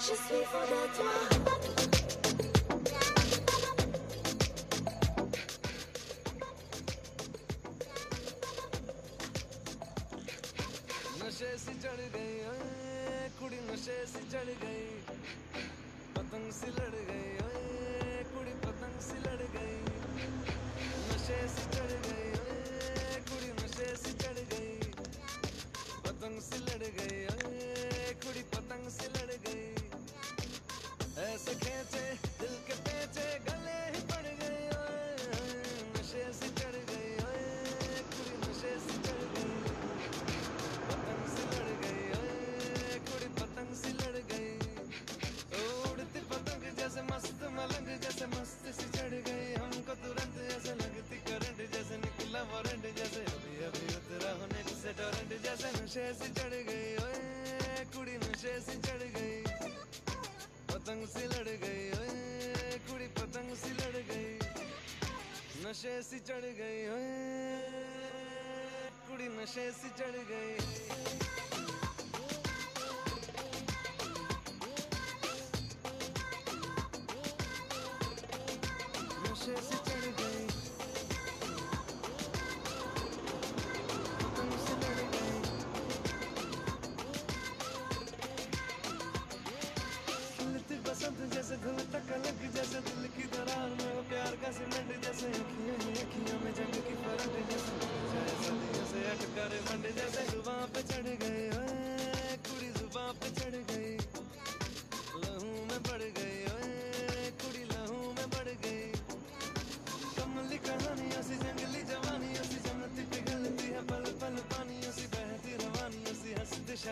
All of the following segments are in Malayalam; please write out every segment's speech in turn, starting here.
Je suis fou de toi. नशे से चढ़ गई ओए कुड़ी नशे से चढ़ गई पतंग से लड़ गई ऐसे दिल के पेचे गले ही पड़ गई ओए। नशे से चढ़ गई कुड़ी नशे से चढ़ गई पतंग से लड़ गई कुड़ी पतंग से लड़ गई उड़ती पतंग जैसे मस्त मलंग, जैसे मस्त सी चढ़ गई हमको तुरंत ऐसे लगती करंट, जैसे निकला वारंट जैसे अभी अभी उतरा होने से टोरेंट जैसे नशे से चढ़ गई कुड़ी नशे से चढ़ गई पतंग से लड़ गई से चढ़ गई कुड़ी नशे से चढ़ गई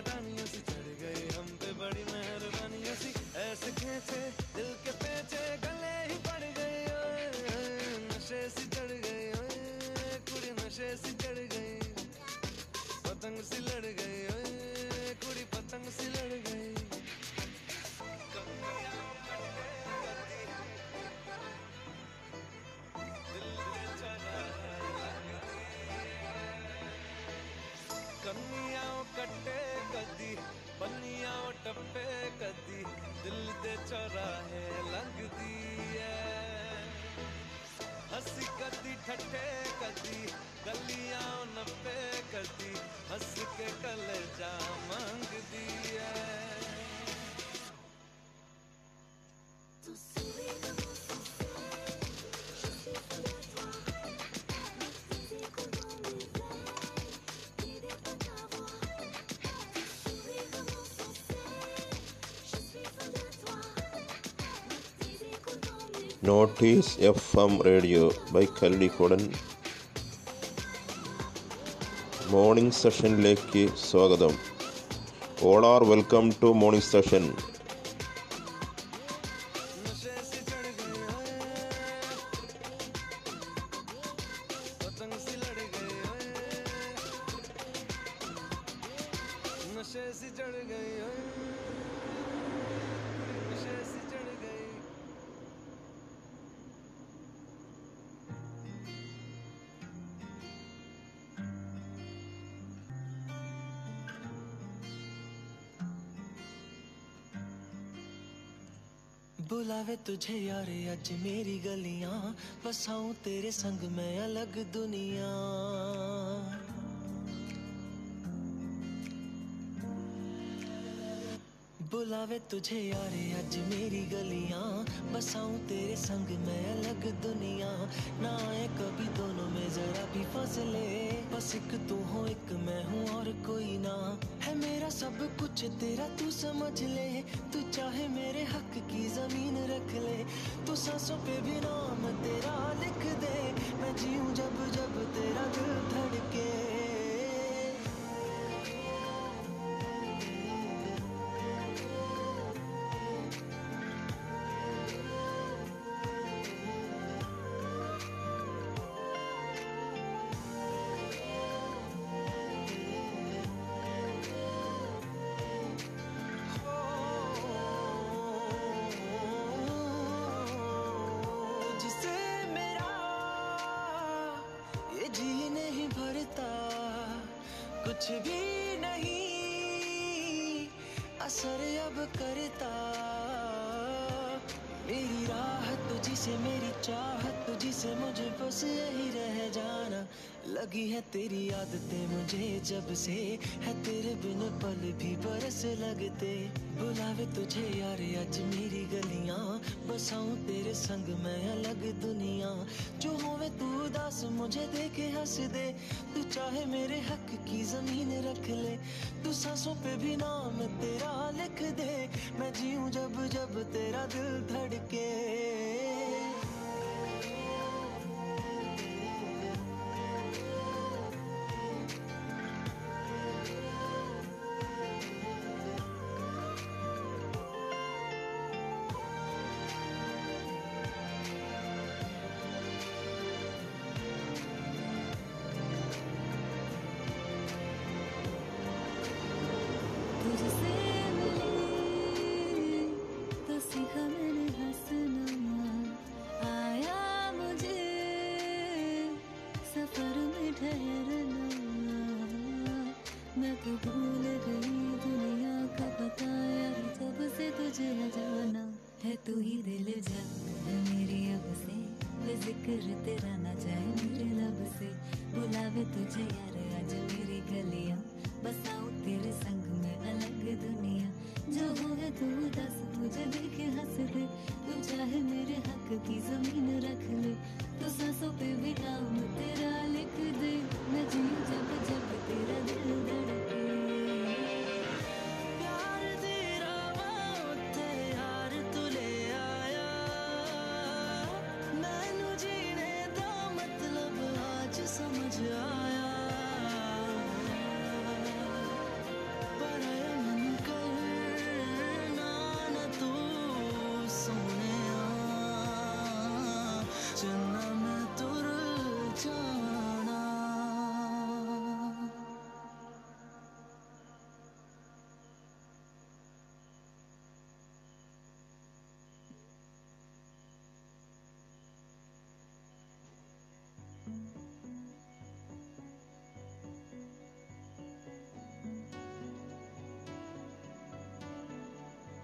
cerrando. Notice F M radio by Kallikkudan morning സെഷനിലേക്ക് സ്വാഗതം. All are welcome to morning session बुलावे तुझे यार अज मेरी गलियाँ। बसाऊं तेरे संग, मैं अलग दुनिया। बुलावे तुझे यार अज मेरी गलियाँ। बसाऊं तेरे संग, मैं अलग दुनिया। ना आए कभी दोनों में, जरा भी फसले। बस एक तू हो, एक मैं हूँ, और कोई ना। है मेरा सब कुछ, तेरा तू समझ ले। तू चाहे मेरे हक की ज़मीन रख ले। तू सांसों पे भी नाम तेरा लिख दे। मैं जीऊं जब जब तेरा दिल धड़के। कुछ भी नहीं। असर अब करता। मेरी राहत तुझी से मेरी चाहत तुझी से मुझे बस यही लगी है तेरी आदतें मुझे जब से, है तेरे बिन पल भी बरस लगते। बुलावे तुझे यार, आज मेरी गलिया बसाऊ तेरे संग मैं अलग दुनिया। जो होवे तू उदास, मुझे देखे हंस दे। तू चाहे मेरे हक की ज़मीन रख ले। तू सांसों पे भी नाम तेरा लिख दे। मैं जीऊ जब जब तेरा दिल धड़के।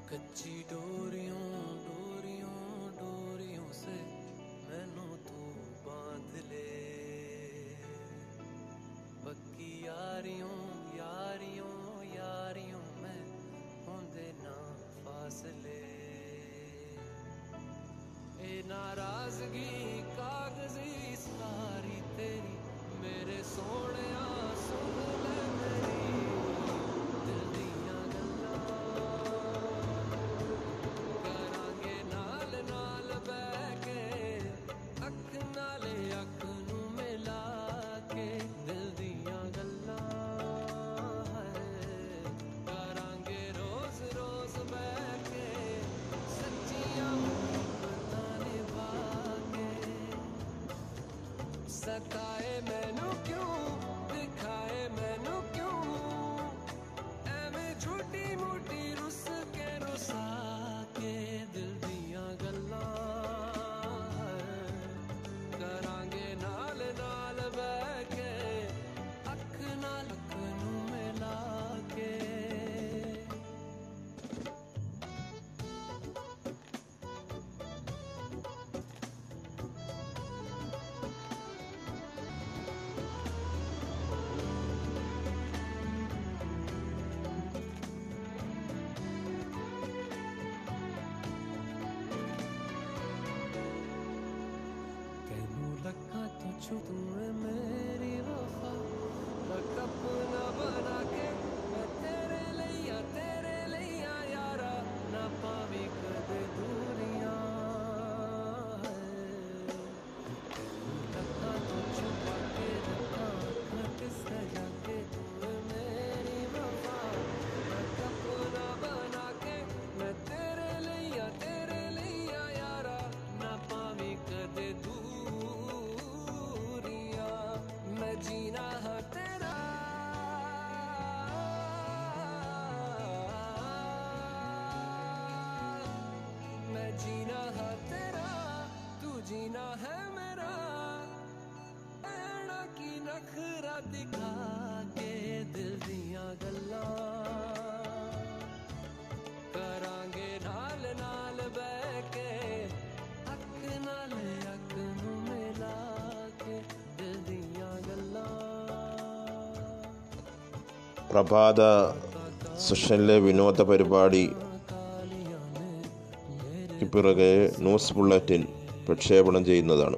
कच्ची डोरियों डोरियों डोरियों से truth and तेरा मैं जीना है तेरा तू जीना है मेरा। ऐना की नखरा दिखा പ്രഭാത സെഷനിലെ വിനോദ പരിപാടി പിറകെ ന്യൂസ് ബുള്ളറ്റിൻ പ്രക്ഷേപണം ചെയ്യുന്നതാണ്.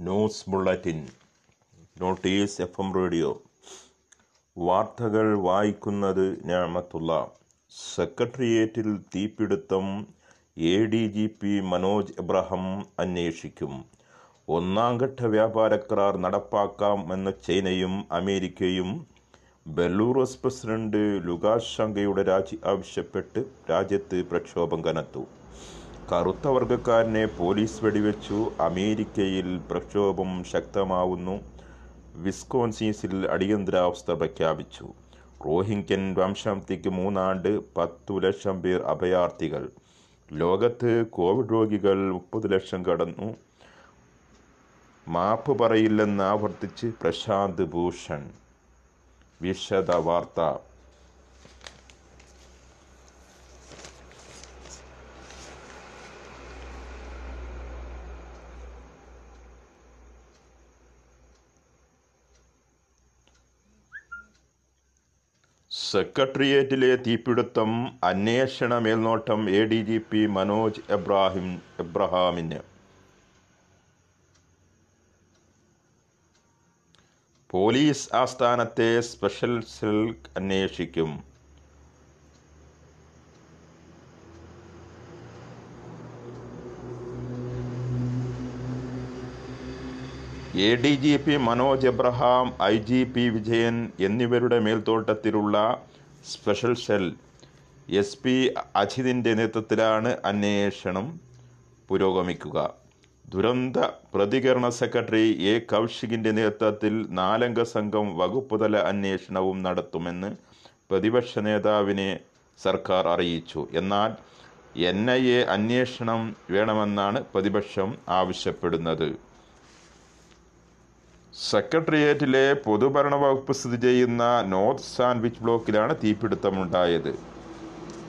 News bulletin notice F M റേഡിയോ. വാർത്തകൾ വായിക്കുന്നത് ഞാമത്തുള്ള. സെക്രട്ടേറിയറ്റിൽ തീപിടുത്തം A D G P Manoj Abraham അന്വേഷിക്കും. ഒന്നാം ഘട്ട വ്യാപാര കരാർ നടപ്പാക്കാമെന്ന് ചൈനയും അമേരിക്കയും ബെലൂറസ് പ്രസിഡന്റ് ലുകാശങ്കയുടെ രാജി ആവശ്യപ്പെട്ട് രാജ്യത്ത് പ്രക്ഷോഭം കനത്തു. കറുത്ത വർഗക്കാരനെ പോലീസ് വെടിവെച്ചു. അമേരിക്കയിൽ പ്രക്ഷോഭം ശക്തമാവുന്നു. വിസ്കോൺസീസിൽ അടിയന്തരാവസ്ഥ പ്രഖ്യാപിച്ചു. റോഹിംഗ്യൻ വംശാബ്ദിക്ക് മൂന്നാണ്ട് പത്തു ലക്ഷം പേർ അഭയാർത്ഥികൾ. ലോകത്ത് കോവിഡ് രോഗികൾ മുപ്പത് ലക്ഷം കടന്നു. മാപ്പ് പറയില്ലെന്ന് ആവർത്തിച്ച് പ്രശാന്ത് ഭൂഷൺ. വിശദ വാർത്ത. സെക്രട്ടേറിയറ്റിലെ തീപിടുത്തം അന്വേഷണ മേൽനോട്ടം A D G P Manoj Ebrahim എബ്രഹാമിന്. Police ആസ്ഥാനത്തെ സ്പെഷ്യൽ സെൽ അന്വേഷിക്കും. A D G P Manoj Abraham I G P Vijayan എന്നിവരുടെ മേൽത്തോട്ടത്തിലുള്ള സ്പെഷ്യൽ സെൽ എസ് പി അജിതിന്റെ നേതൃത്വത്തിലാണ് അന്വേഷണം പുരോഗമിക്കുക. ദുരന്ത പ്രതികരണ സെക്രട്ടറി എ കൗശികിന്റെ നേതൃത്വത്തിൽ നാലംഗ സംഘം വകുപ്പുതല അന്വേഷണവും നടത്തുമെന്ന് പ്രതിപക്ഷ നേതാവിനെ സർക്കാർ അറിയിച്ചു. എന്നാൽ എൻ ഐ എ അന്വേഷണം വേണമെന്നാണ് പ്രതിപക്ഷം ആവശ്യപ്പെടുന്നത്. സെക്രട്ടേറിയറ്റിലെ പൊതുഭരണ വകുപ്പ് സ്ഥിതി ചെയ്യുന്ന നോർത്ത് സാൻഡ്വിച്ച് ബ്ലോക്കിലാണ് തീപിടുത്തമുണ്ടായത്.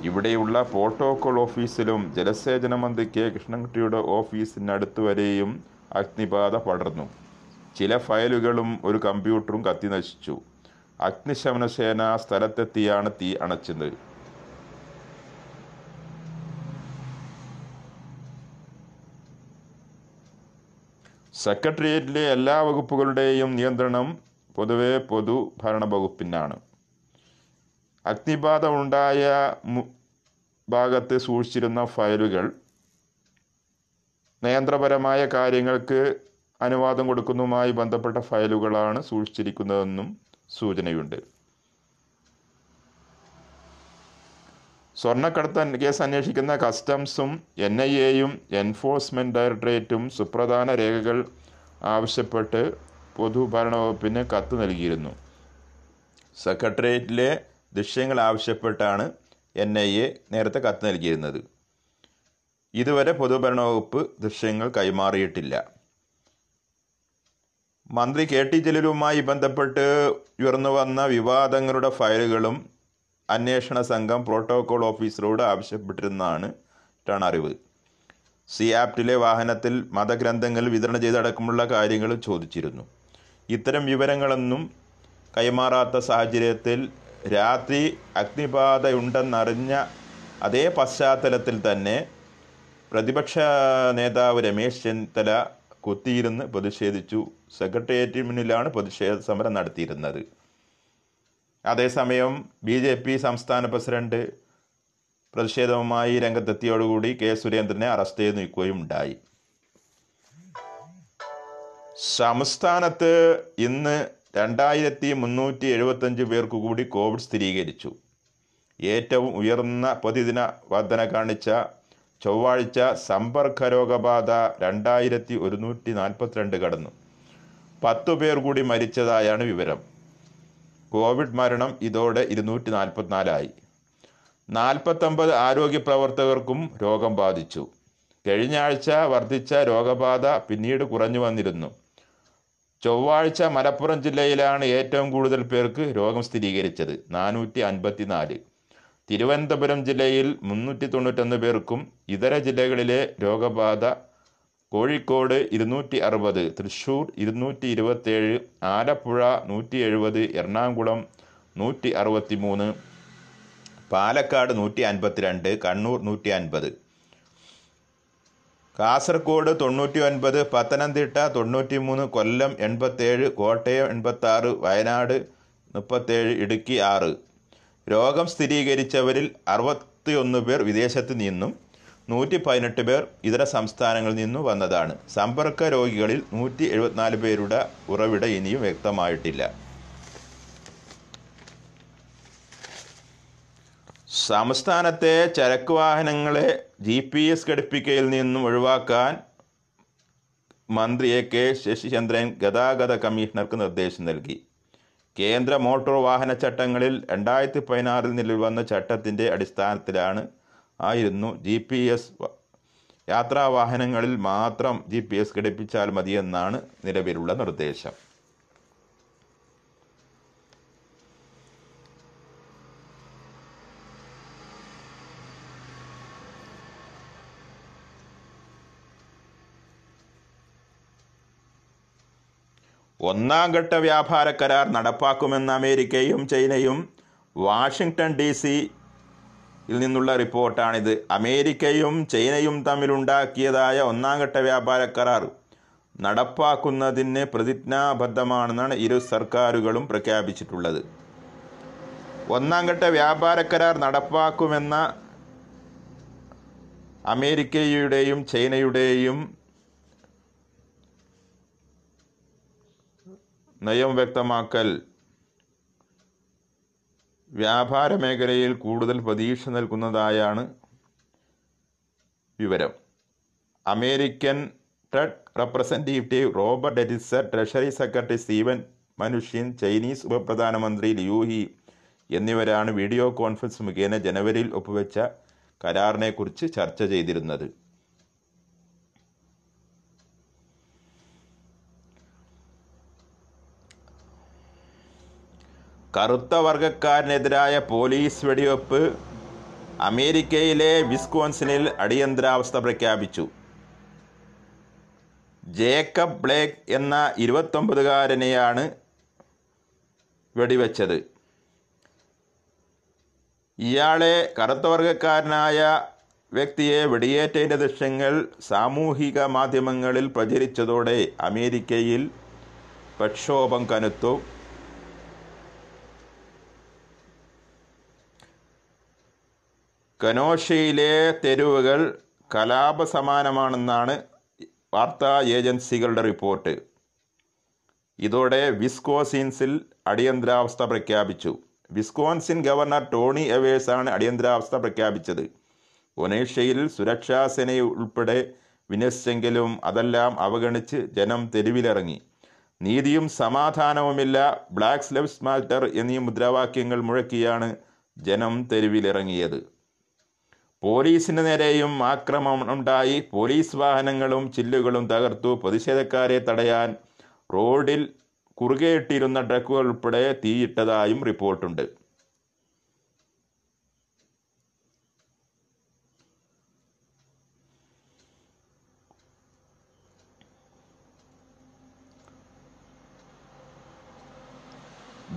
ഇവിടെയുള്ള പ്രോട്ടോകോൾ ഓഫീസിലും ജലസേചന മന്ത്രി കെ. കൃഷ്ണൻകുട്ടിയുടെ ഓഫീസിനടുത്ത് വരെയും അഗ്നിബാധ പടർന്നു. ചില ഫയലുകളും ഒരു കമ്പ്യൂട്ടറും കത്തി നശിച്ചു. അഗ്നിശമന സേന സ്ഥലത്തെത്തിയാണ് തീ അണച്ചത്. സെക്രട്ടേറിയറ്റിലെ എല്ലാ വകുപ്പുകളുടെയും നിയന്ത്രണം പൊതുവെ പൊതുഭരണ വകുപ്പിനാണ് അഗ്നിബാധ ഉണ്ടായ ഭാഗത്ത് സൂക്ഷിച്ചിരുന്ന ഫയലുകൾ. നയന്ത്രപരമായ കാര്യങ്ങൾക്ക് അനുവാദം കൊടുക്കുന്നതുമായി ബന്ധപ്പെട്ട ഫയലുകളാണ് സൂക്ഷിച്ചിരിക്കുന്നതെന്നും സൂചനയുണ്ട്. സ്വർണക്കടത്ത് കേസ് അന്വേഷിക്കുന്ന കസ്റ്റംസും എൻ ഐ എയും എൻഫോഴ്സ്മെന്റ് ഡയറക്ടറേറ്റും സുപ്രധാന രേഖകൾ ആവശ്യപ്പെട്ട് പൊതുഭരണ വകുപ്പിന് കത്ത് നൽകിയിരുന്നു. സെക്രട്ടേറിയറ്റിലെ ദൃശ്യങ്ങൾ ആവശ്യപ്പെട്ടാണ് എൻ ഐ എ നേരത്തെ കത്ത് നൽകിയിരുന്നത്. ഇതുവരെ പൊതുഭരണ വകുപ്പ് ദൃശ്യങ്ങൾ കൈമാറിയിട്ടില്ല. മന്ത്രി കെ ടി ജലീലുമായി ബന്ധപ്പെട്ട് ഉയർന്നു വന്ന വിവാദങ്ങളുടെ ഫയലുകളും അന്വേഷണ സംഘം പ്രോട്ടോകോൾ ഓഫീസറോട് ആവശ്യപ്പെട്ടിരുന്നതാണ് ാണ് അറിവ്. സി ആപ്റ്റിലെ വാഹനത്തിൽ മതഗ്രന്ഥങ്ങൾ വിതരണം ചെയ്തടക്കമുള്ള കാര്യങ്ങൾ ചോദിച്ചിരുന്നു. ഇത്തരം വിവരങ്ങളൊന്നും കൈമാറാത്ത സാഹചര്യത്തിൽ രാത്രി അഗ്നിബാധയുണ്ടെന്നറിഞ്ഞ അതേ പശ്ചാത്തലത്തിൽ തന്നെ പ്രതിപക്ഷ നേതാവ് രമേശ് ചെന്നിത്തല കുത്തിയിരുന്ന് പ്രതിഷേധിച്ചു. സെക്രട്ടേറിയറ്റിന് മുന്നിലാണ് പ്രതിഷേധ സമരം നടത്തിയിരുന്നത്. അതേസമയം ബി ജെ പി സംസ്ഥാന പ്രസിഡന്റ് പ്രതിഷേധവുമായി രംഗത്തെത്തിയോടുകൂടി കെ സുരേന്ദ്രനെ അറസ്റ്റ് ചെയ്ത് നീക്കുകയും ഉണ്ടായി സംസ്ഥാനത്ത് ഇന്ന് രണ്ടായിരത്തി മുന്നൂറ്റി എഴുപത്തഞ്ച് പേർക്ക് കൂടി കോവിഡ് സ്ഥിരീകരിച്ചു. ഏറ്റവും ഉയർന്ന പ്രതിദിന വർധന കാണിച്ച ചൊവ്വാഴ്ച സമ്പർക്ക രോഗബാധ രണ്ടായിരത്തി ഒരുന്നൂറ്റി നാൽപ്പത്തിരണ്ട് കടന്നു. പത്തു പേർ കൂടി മരിച്ചതായാണ് വിവരം. കോവിഡ് മരണം ഇതോടെ ഇരുന്നൂറ്റി നാൽപ്പത്തിനാലായി നാൽപ്പത്തൊമ്പത് ആരോഗ്യ പ്രവർത്തകർക്കും രോഗം ബാധിച്ചു. കഴിഞ്ഞ ആഴ്ച വർദ്ധിച്ച രോഗബാധ പിന്നീട് കുറഞ്ഞു വന്നിരുന്നു. ചൊവ്വാഴ്ച മലപ്പുറം ജില്ലയിലാണ് ഏറ്റവും കൂടുതൽ പേർക്ക് രോഗം സ്ഥിരീകരിച്ചത് നാനൂറ്റി അൻപത്തിനാല് തിരുവനന്തപുരം ജില്ലയിൽ മുന്നൂറ്റി തൊണ്ണൂറ്റൊന്ന് പേർക്കും ഇതര ജില്ലകളിലെ രോഗബാധ കോഴിക്കോട് ഇരുന്നൂറ്റി അറുപത് തൃശ്ശൂർ ഇരുന്നൂറ്റി ഇരുപത്തേഴ് ആലപ്പുഴ നൂറ്റി എഴുപത് എറണാകുളം നൂറ്റി അറുപത്തി മൂന്ന് പാലക്കാട് നൂറ്റി അൻപത്തിരണ്ട് കണ്ണൂർ നൂറ്റി അൻപത് കാസർഗോഡ് തൊണ്ണൂറ്റി ഒൻപത് പത്തനംതിട്ട തൊണ്ണൂറ്റി മൂന്ന് കൊല്ലം എൺപത്തേഴ് കോട്ടയം എൺപത്താറ് വയനാട് മുപ്പത്തേഴ് ഇടുക്കി ആറ്. രോഗം സ്ഥിരീകരിച്ചവരിൽ അറുപത്തിയൊന്ന് പേർ വിദേശത്ത് നിന്നും നൂറ്റി പതിനെട്ട് പേർ ഇതര സംസ്ഥാനങ്ങളിൽ നിന്നും വന്നതാണ്. സമ്പർക്ക രോഗികളിൽ നൂറ്റി എഴുപത്തിനാല് പേരുടെ ഉറവിട ഇനിയും വ്യക്തമായിട്ടില്ല. സംസ്ഥാനത്തെ ചരക്ക് വാഹനങ്ങളെ ജി പി എസ് ഘടിപ്പിക്കയിൽ നിന്നും ഒഴിവാക്കാൻ മന്ത്രി എ കെ ശശിചന്ദ്രൻ ഗതാഗത കമ്മീഷണർക്ക് നിർദ്ദേശം നൽകി. കേന്ദ്ര മോട്ടോർ വാഹന ചട്ടങ്ങളിൽ രണ്ടായിരത്തി പതിനാറിൽ നിലവിൽ വന്ന ചട്ടത്തിന്റെ അടിസ്ഥാനത്തിലാണ് ആയിരുന്നു ജി പി എസ് യാത്രാ വാഹനങ്ങളിൽ മാത്രം ജി പി എസ് ഘടിപ്പിച്ചാൽ മതിയെന്നാണ് നിലവിലുള്ള നിർദ്ദേശം. ഒന്നാം ഘട്ട വ്യാപാര കരാർ നടപ്പാക്കുമെന്ന് അമേരിക്കയും ചൈനയും വാഷിങ്ടൺ ഡി സിയിൽ നിന്നുള്ള റിപ്പോർട്ടാണിത്. അമേരിക്കയും ചൈനയും തമ്മിലുണ്ടാക്കിയതായ ഒന്നാം ഘട്ട വ്യാപാര കരാർ നടപ്പാക്കുന്നതിന് പ്രതിജ്ഞാബദ്ധമാണെന്നാണ് ഇരു സർക്കാരുകളും പ്രഖ്യാപിച്ചിട്ടുള്ളത്. ഒന്നാം ഘട്ട വ്യാപാര കരാർ നടപ്പാക്കുമെന്ന അമേരിക്കയുടെയും ചൈനയുടെയും നയം വ്യക്തമാക്കൽ. വ്യാപാര മേഖലയിൽ കൂടുതൽ പ്രതീക്ഷ നൽകുന്നതായാണ് വിവരം. അമേരിക്കൻ ട്രഡ് റെപ്രസെന്റേറ്റീവ് റോബർട്ട് എഡിസർ ട്രഷറി സെക്രട്ടറി സ്റ്റീവൻ മനുഷ്യൻ ചൈനീസ് ഉപപ്രധാനമന്ത്രി ലിയൂഹി എന്നിവരാണ് വീഡിയോ കോൺഫറൻസ് മുഖേന ജനുവരിയിൽ ഒപ്പുവെച്ച കരാറിനെക്കുറിച്ച് ചർച്ച ചെയ്തിരുന്നത്. കറുത്ത വർഗക്കാരനെതിരായ പോലീസ് വെടിവെപ്പ് അമേരിക്കയിലെ വിസ്കോൺസിനിൽ അടിയന്തരാവസ്ഥ പ്രഖ്യാപിച്ചു. ജേക്കബ് ബ്ലേക്ക് എന്ന ഇരുപത്തൊമ്പതുകാരനെയാണ് വെടിവെച്ചത്. ഇയാളെ കറുത്ത വർഗക്കാരനായ വ്യക്തിയെ വെടിയേറ്റതിന്റെ ദൃശ്യങ്ങൾ സാമൂഹിക മാധ്യമങ്ങളിൽ പ്രചരിച്ചതോടെ അമേരിക്കയിൽ പ്രക്ഷോഭം കനത്തു. കനോഷയിലെ തെരുവുകൾ കലാപസമാനമാണെന്നാണ് വാർത്താ ഏജൻസികളുടെ റിപ്പോർട്ട്. ഇതോടെ വിസ്കോസിൻസിൽ അടിയന്തരാവസ്ഥ പ്രഖ്യാപിച്ചു. വിസ്കോൻസിൻ ഗവർണർ ടോണി എവേഴ്സാണ് അടിയന്തരാവസ്ഥ പ്രഖ്യാപിച്ചത്. ഒനേഷ്യയിൽ സുരക്ഷാ സേന ഉൾപ്പെടെ വിന്യസിച്ചെങ്കിലും അതെല്ലാം അവഗണിച്ച് ജനം തെരുവിലിറങ്ങി. നീതിയും സമാധാനവുമില്ല. ബ്ലാക്ക് ലൈവ്സ് മാറ്റർ എന്നീ മുദ്രാവാക്യങ്ങൾ മുഴക്കിയാണ് ജനം തെരുവിലിറങ്ങിയത്. പോലീസിന് നേരെയും ആക്രമണമുണ്ടായി പോലീസ് വാഹനങ്ങളും ചില്ലുകളും തകർത്തു. പ്രതിഷേധക്കാരെ തടയാൻ റോഡിൽ കുറുകെയിട്ടിരുന്ന ട്രക്കുകൾ ഉൾപ്പെടെ തീയിട്ടതായും റിപ്പോർട്ടുണ്ട്.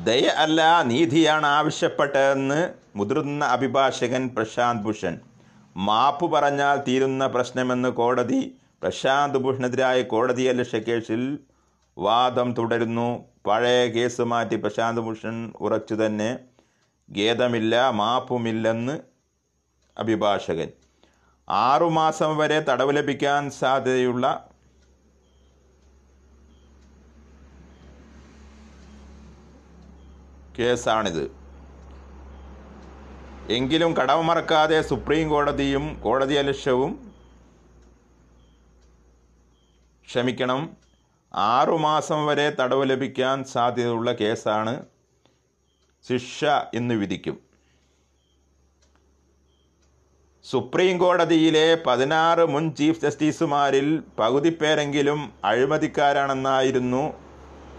ദയ അല്ല നീതിയാണ് ആവശ്യപ്പെട്ടതെന്ന് മുതിർന്ന അഭിഭാഷകൻ പ്രശാന്ത് ഭൂഷൺ. മാപ്പ് പറഞ്ഞാൽ തീരുന്ന പ്രശ്നമെന്ന് കോടതി പ്രശാന്ത് ഭൂഷണെതിരായ കോടതിയലക്ഷ്യ കേസിൽ വാദം തുടരുന്നു. പഴയ കേസ് മാറ്റി പ്രശാന്ത് ഭൂഷൺ ഉറച്ചു തന്നെ. ഖേദമില്ല മാപ്പുമില്ലെന്ന് അഭിഭാഷകൻ. ആറുമാസം വരെ തടവ് ലഭിക്കാൻ സാധ്യതയുള്ള കേസാണിത്. എങ്കിലും കടമ മറക്കാതെ സുപ്രീം കോടതിയും കോടതിയലക്ഷ്യവും ക്ഷമിക്കണം. ആറുമാസം വരെ തടവ് ലഭിക്കാൻ സാധ്യതയുള്ള കേസാണ് ശിക്ഷ എന്ന് വിധിക്കും. സുപ്രീം കോടതിയിലെ പതിനാറ് മുൻ ചീഫ് ജസ്റ്റിസുമാരിൽ പകുതി പേരെങ്കിലും അഴിമതിക്കാരാണെന്നായിരുന്നു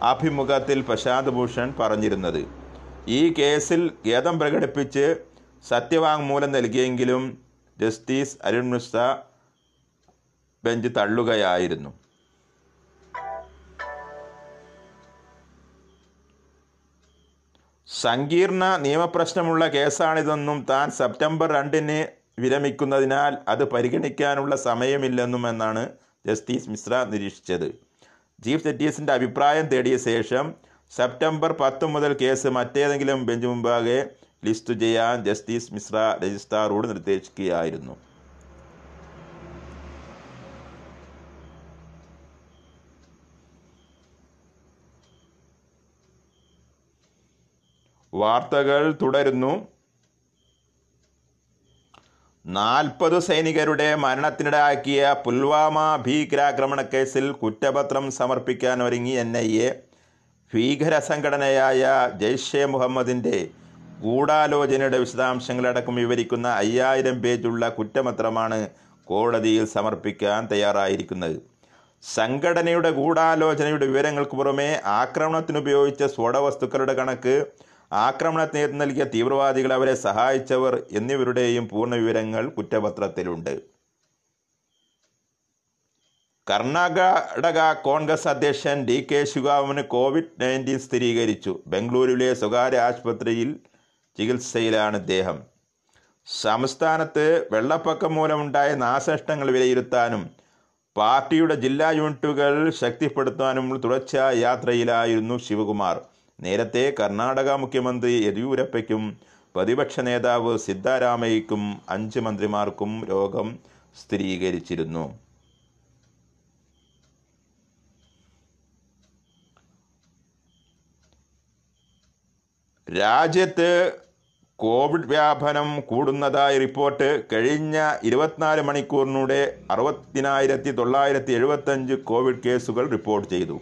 അഭിമുഖത്തിൽ പ്രശാന്ത് ഭൂഷൺ പറഞ്ഞിരുന്നത്. ഈ കേസിൽ ഖേദം പ്രകടിപ്പിച്ച് സത്യവാങ്മൂലം നൽകിയെങ്കിലും ജസ്റ്റിസ് അരുൺ മിശ്ര ബെഞ്ച് തള്ളുകയായിരുന്നു. സങ്കീർണ നിയമപ്രശ്നമുള്ള കേസാണിതെന്നും താൻ സെപ്റ്റംബർ രണ്ടിന് വിരമിക്കുന്നതിനാൽ അത് പരിഗണിക്കാനുള്ള സമയമില്ലെന്നും എന്നാണ് ജസ്റ്റിസ് മിശ്ര നിരീക്ഷിച്ചത്. ചീഫ് ജസ്റ്റിസിന്റെ അഭിപ്രായം തേടിയ ശേഷം സെപ്റ്റംബർ പത്ത് മുതൽ കേസ് മറ്റേതെങ്കിലും ബെഞ്ച് മുമ്പാകെ ലിസ്റ്റ് ചെയ്യാൻ ജസ്റ്റിസ് മിശ്ര രജിസ്ട്രാറോട് നിർദ്ദേശിക്കുകയായിരുന്നു. വാർത്തകൾ തുടരുന്നു. നാൽപ്പത് സൈനികരുടെ മരണത്തിനിടയാക്കിയ പുൽവാമ ഭീകരാക്രമണ കേസിൽ കുറ്റപത്രം സമർപ്പിക്കാൻ ഒരുങ്ങി എൻ ഐ എ ഭീകര സംഘടനയായ ജയ്ഷെ മുഹമ്മദിന്റെ ഗൂഢാലോചനയുടെ വിശദാംശങ്ങളടക്കം വിവരിക്കുന്ന അയ്യായിരം പേജുള്ള കുറ്റപത്രമാണ് കോടതിയിൽ സമർപ്പിക്കാൻ തയ്യാറായിരിക്കുന്നത്. സംഘടനയുടെ ഗൂഢാലോചനയുടെ വിവരങ്ങൾക്ക് പുറമെ ആക്രമണത്തിനുപയോഗിച്ച സ്ഫോടവസ്തുക്കളുടെ കണക്ക് ആക്രമണത്തിന് നൽകിയ തീവ്രവാദികൾ അവരെ സഹായിച്ചവർ എന്നിവരുടെയും പൂർണ വിവരങ്ങൾ കുറ്റപത്രത്തിലുണ്ട്. കർണാടക കോൺഗ്രസ് അധ്യക്ഷൻ ഡി കെ ശിവാമന് കോവിഡ് നയന്റീൻ സ്ഥിരീകരിച്ചു. ബംഗളൂരുവിലെ സ്വകാര്യ ആശുപത്രിയിൽ ചികിത്സയിലാണ് ഇദ്ദേഹം സംസ്ഥാനത്ത് വെള്ളപ്പൊക്കം മൂലമുണ്ടായ നാശനഷ്ടങ്ങൾ വിലയിരുത്താനും പാർട്ടിയുടെ ജില്ലാ യൂണിറ്റുകൾ ശക്തിപ്പെടുത്താനും തുടർച്ചയായ യാത്രയിലായിരുന്നു ശിവകുമാർ. നേരത്തെ കർണാടക മുഖ്യമന്ത്രി യെദ്യൂരപ്പയ്ക്കും പ്രതിപക്ഷ നേതാവ് സിദ്ധാരാമയ്ക്കും അഞ്ച് മന്ത്രിമാർക്കും രോഗം സ്ഥിരീകരിച്ചിരുന്നു. രാജ്യത്ത് കോവിഡ് വ്യാപനം കൂടുന്നതായി റിപ്പോർട്ട് കഴിഞ്ഞ ഇരുപത്തിനാല് മണിക്കൂറിനൂടെ അറുപത്തിനായിരത്തി തൊള്ളായിരത്തി എഴുപത്തഞ്ച് കോവിഡ് കേസുകൾ റിപ്പോർട്ട് ചെയ്തു.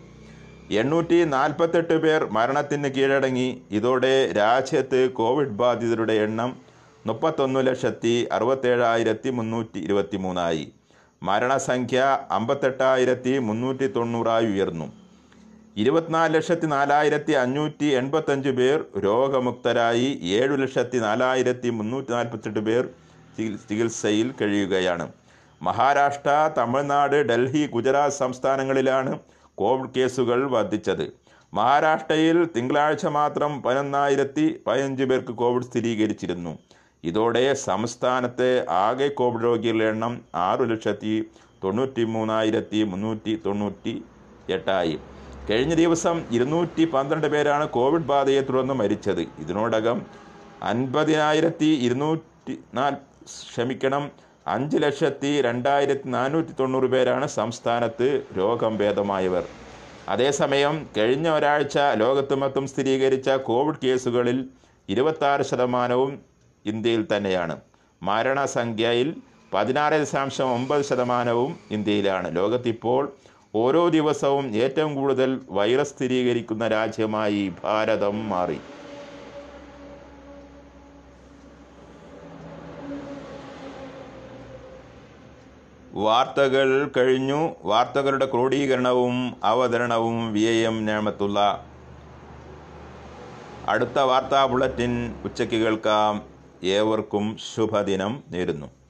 എണ്ണൂറ്റി നാൽപ്പത്തെട്ട് പേർ മരണത്തിന് കീഴടങ്ങി. ഇതോടെ രാജ്യത്ത് കോവിഡ് ബാധിതരുടെ എണ്ണം മുപ്പത്തൊന്ന് ലക്ഷത്തി അറുപത്തേഴായിരത്തി മുന്നൂറ്റി ഇരുപത്തി മൂന്നായി മരണസംഖ്യ അമ്പത്തെട്ടായിരത്തി മുന്നൂറ്റി തൊണ്ണൂറായി ഉയർന്നു. ഇരുപത്തിനാല് ലക്ഷത്തി നാലായിരത്തി അഞ്ഞൂറ്റി എൺപത്തഞ്ച് പേർ രോഗമുക്തരായി ഏഴു ലക്ഷത്തി നാലായിരത്തി മുന്നൂറ്റി നാൽപ്പത്തെട്ട് പേർ ചികിത്സയിൽ കഴിയുകയാണ്. മഹാരാഷ്ട്ര തമിഴ്നാട് ഡൽഹി ഗുജറാത്ത് സംസ്ഥാനങ്ങളിലാണ് കോവിഡ് കേസുകൾ വർദ്ധിച്ചത്. മഹാരാഷ്ട്രയിൽ തിങ്കളാഴ്ച മാത്രം പതിനൊന്നായിരത്തി പതിനഞ്ച് പേർക്ക് കോവിഡ് സ്ഥിരീകരിച്ചിരുന്നു. ഇതോടെ സംസ്ഥാനത്തെ ആകെ കോവിഡ് രോഗികളുടെ എണ്ണം ആറു ലക്ഷത്തി തൊണ്ണൂറ്റി മൂന്നായിരത്തി മുന്നൂറ്റി തൊണ്ണൂറ്റി എട്ടായി കഴിഞ്ഞ ദിവസം ഇരുന്നൂറ്റി പന്ത്രണ്ട് പേരാണ് കോവിഡ് ബാധയെ തുടർന്ന് മരിച്ചത്. ഇതിനോടകം അൻപതിനായിരത്തി ഇരുന്നൂറ്റി നാൽ ക്ഷമിക്കണം അഞ്ച് ലക്ഷത്തി രണ്ടായിരത്തി നാനൂറ്റി തൊണ്ണൂറ് പേരാണ് സംസ്ഥാനത്ത് രോഗം ഭേദമായവർ അതേസമയം കഴിഞ്ഞ ഒരാഴ്ച ലോകത്ത് മൊത്തം സ്ഥിരീകരിച്ച കോവിഡ് കേസുകളിൽ ഇരുപത്താറ് ശതമാനവും ഇന്ത്യയിൽ തന്നെയാണ്. മരണസംഖ്യയിൽ പതിനാറ് ദശാംശം ഒമ്പത് ശതമാനവും ഇന്ത്യയിലാണ്. ലോകത്തിപ്പോൾ ഓരോ ദിവസവും ഏറ്റവും കൂടുതൽ വൈറസ് സ്ഥിരീകരിക്കുന്ന രാജ്യമായി ഭാരതം മാറി. വാർത്തകൾ കഴിഞ്ഞു. വാർത്തകളുടെ ക്രോഡീകരണവും അവതരണവും വി എം ഞാമത്തുള്ള അടുത്ത വാർത്താ ബുള്ളറ്റിൻ ഉച്ചയ്ക്ക് കേൾക്കാം. ഏവർക്കും ശുഭദിനം നേരുന്നു.